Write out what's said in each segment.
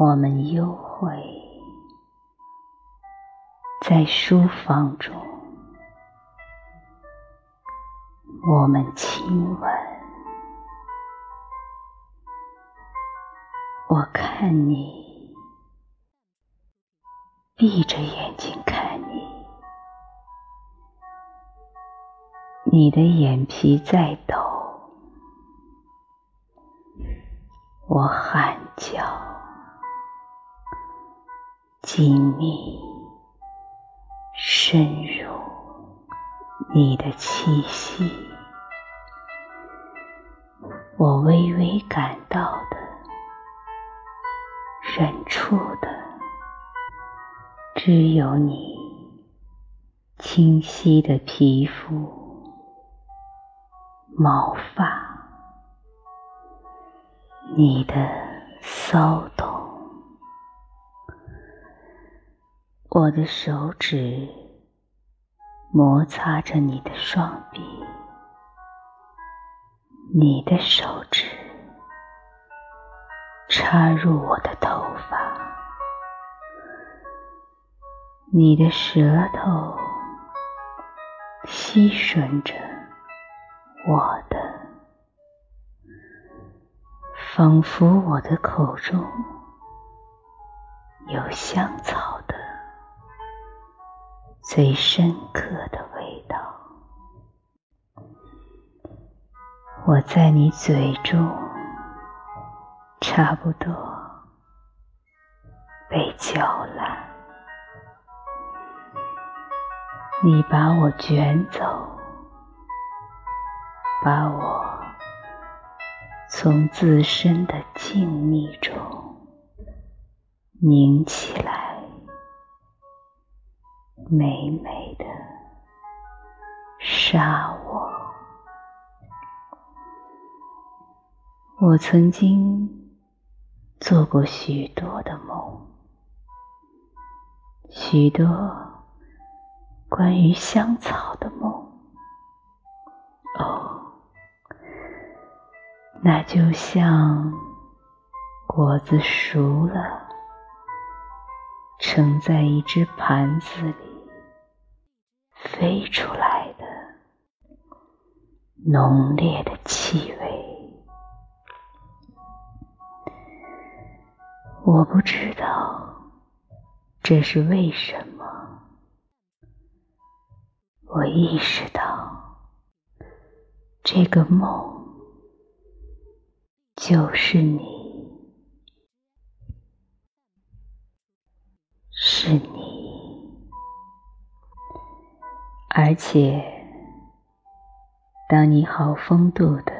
我们幽会在书房中，我们亲吻。我看你，闭着眼睛看你，你的眼皮在抖，我喊叫。紧密深入你的气息，我微微感到的、忍触的，只有你清晰的皮肤、毛发，你的骚我的手指摩擦着你的双臂，你的手指插入我的头发，你的舌头吸吮着我的，仿佛我的口中有香草。最深刻的味道，我在你嘴中差不多被嚼烂，你把我卷走，把我从自身的静谧中拧起来。美美的杀我！我曾经做过许多的梦，许多关于香草的梦。哦，那就像果子熟了，盛在一只盘子里。飞出来的浓烈的气味，我不知道这是为什么。我意识到，这个梦就是你，是你。而且，当你好风度的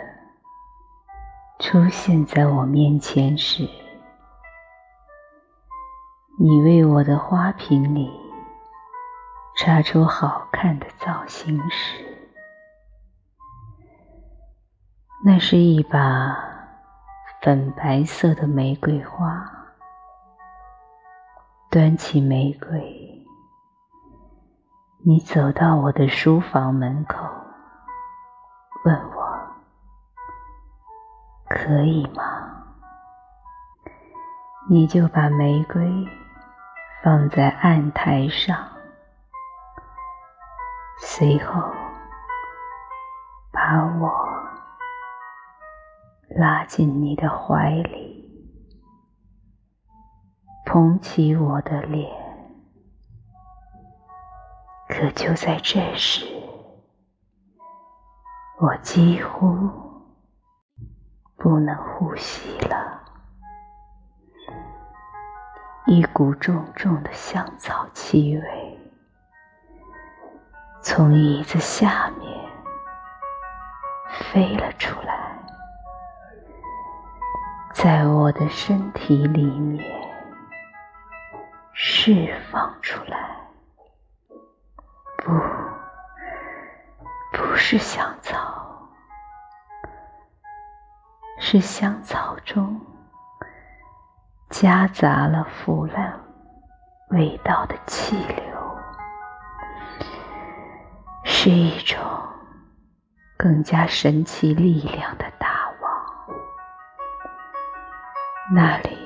出现在我面前时，你为我的花瓶里插出好看的造型时，那是一把粉白色的玫瑰花，端起玫瑰。你走到我的书房门口，问我可以吗？你就把玫瑰放在案台上，随后把我拉进你的怀里，捧起我的脸。可就在这时，我几乎不能呼吸了。一股重重的香草气味从椅子下面飞了出来，在我的身体里面释放出来。不，不是香草，是香草中夹杂了腐烂味道的气流，是一种更加神奇力量的大网。那里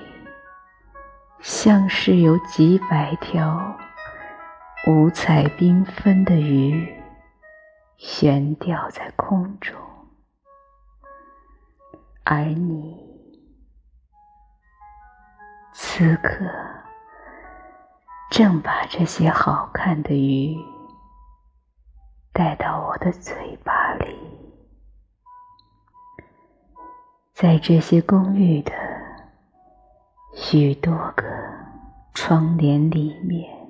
像是有几百条五彩缤纷的鱼悬吊在空中，而你此刻正把这些好看的鱼带到我的嘴巴里，在这些公寓的。许多个窗帘里面，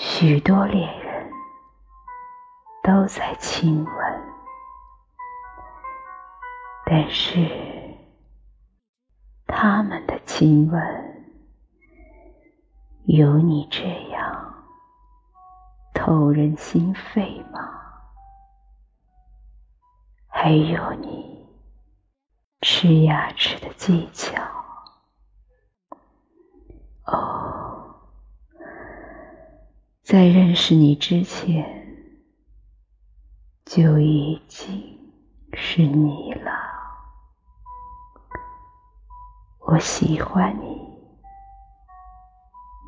许多恋人都在亲吻，但是他们的亲吻有你这样透人心肺吗？还有你吃牙齿的技巧？哦，在认识你之前，就已经是你了。我喜欢你，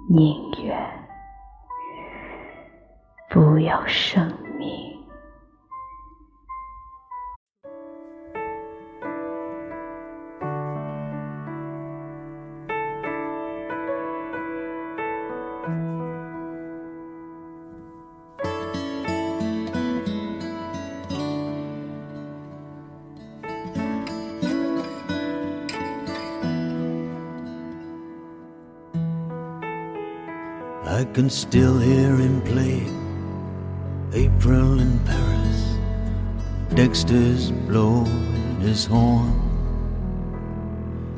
宁愿不要生命。Can still hear him play April in Paris. Dexter's blowing his horn.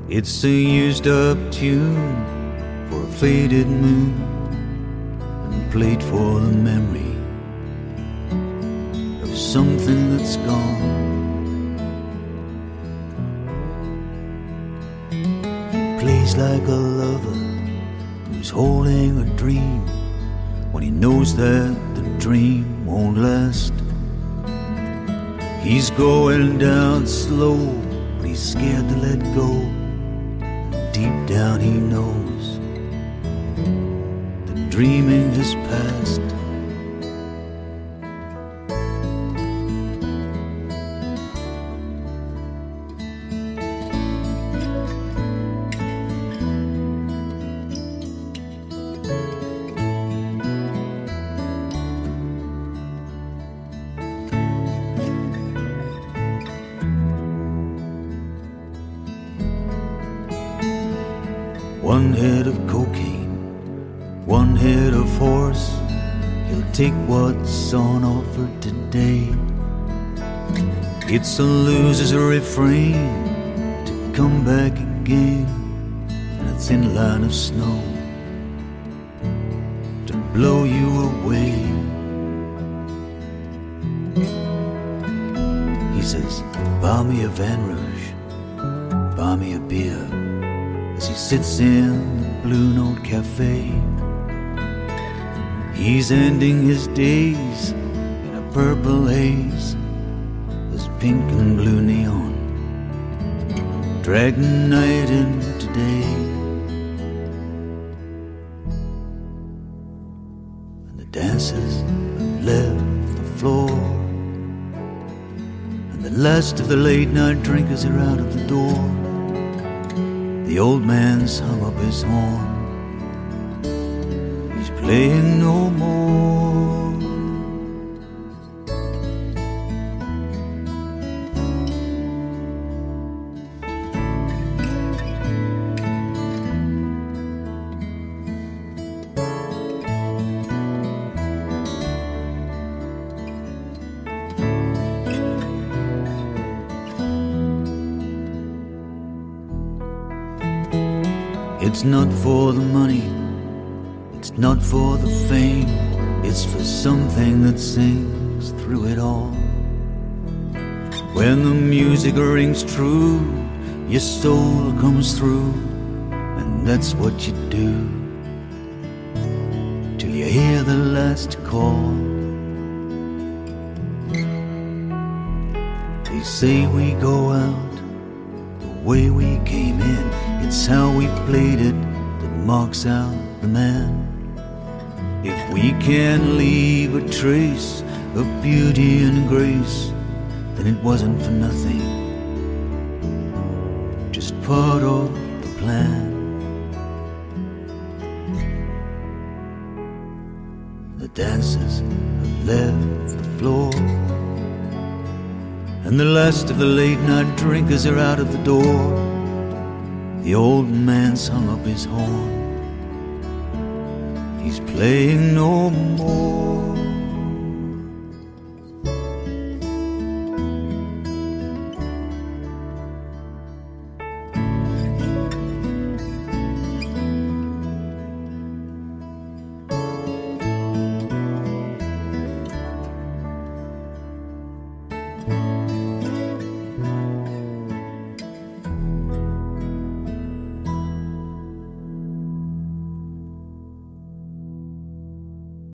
It's a used up tune for a faded moon and played for the memory of something that's gone. Plays like a lover who's holding a dream when he knows that the dream won't last. He's going down slow, but he's scared to let go. Deep down, he knows the dreaming has passed. One head of cocaine, one head of horse. He'll take what's on offer today. It's a loser's refrain to come back again, and a thin line of snow to blow you away. He says, Buy me a Van Rouge, buy me a beer as he sits in the Blue Note Cafe. He's ending his days in a purple haze, as pink and blue neon drag night into day. And the dancers have left the floor, and the last of the late night drinkers are out of the door. The old man's hung up his horn. He's playing no more. It's not for the money, it's not for the fame, it's for something that sings through it all. When the music rings true, your soul comes through, and that's what you do. Till you hear the last call. They say we go out the way we came in, it's how we played it that marks out the man. If we can leave a trace of beauty and grace, then it wasn't for nothing, just part of the plan. The dancers have left the floor. And the last of the late night drinkers are out of the door. The old man's hung up his horn. He's playing no more.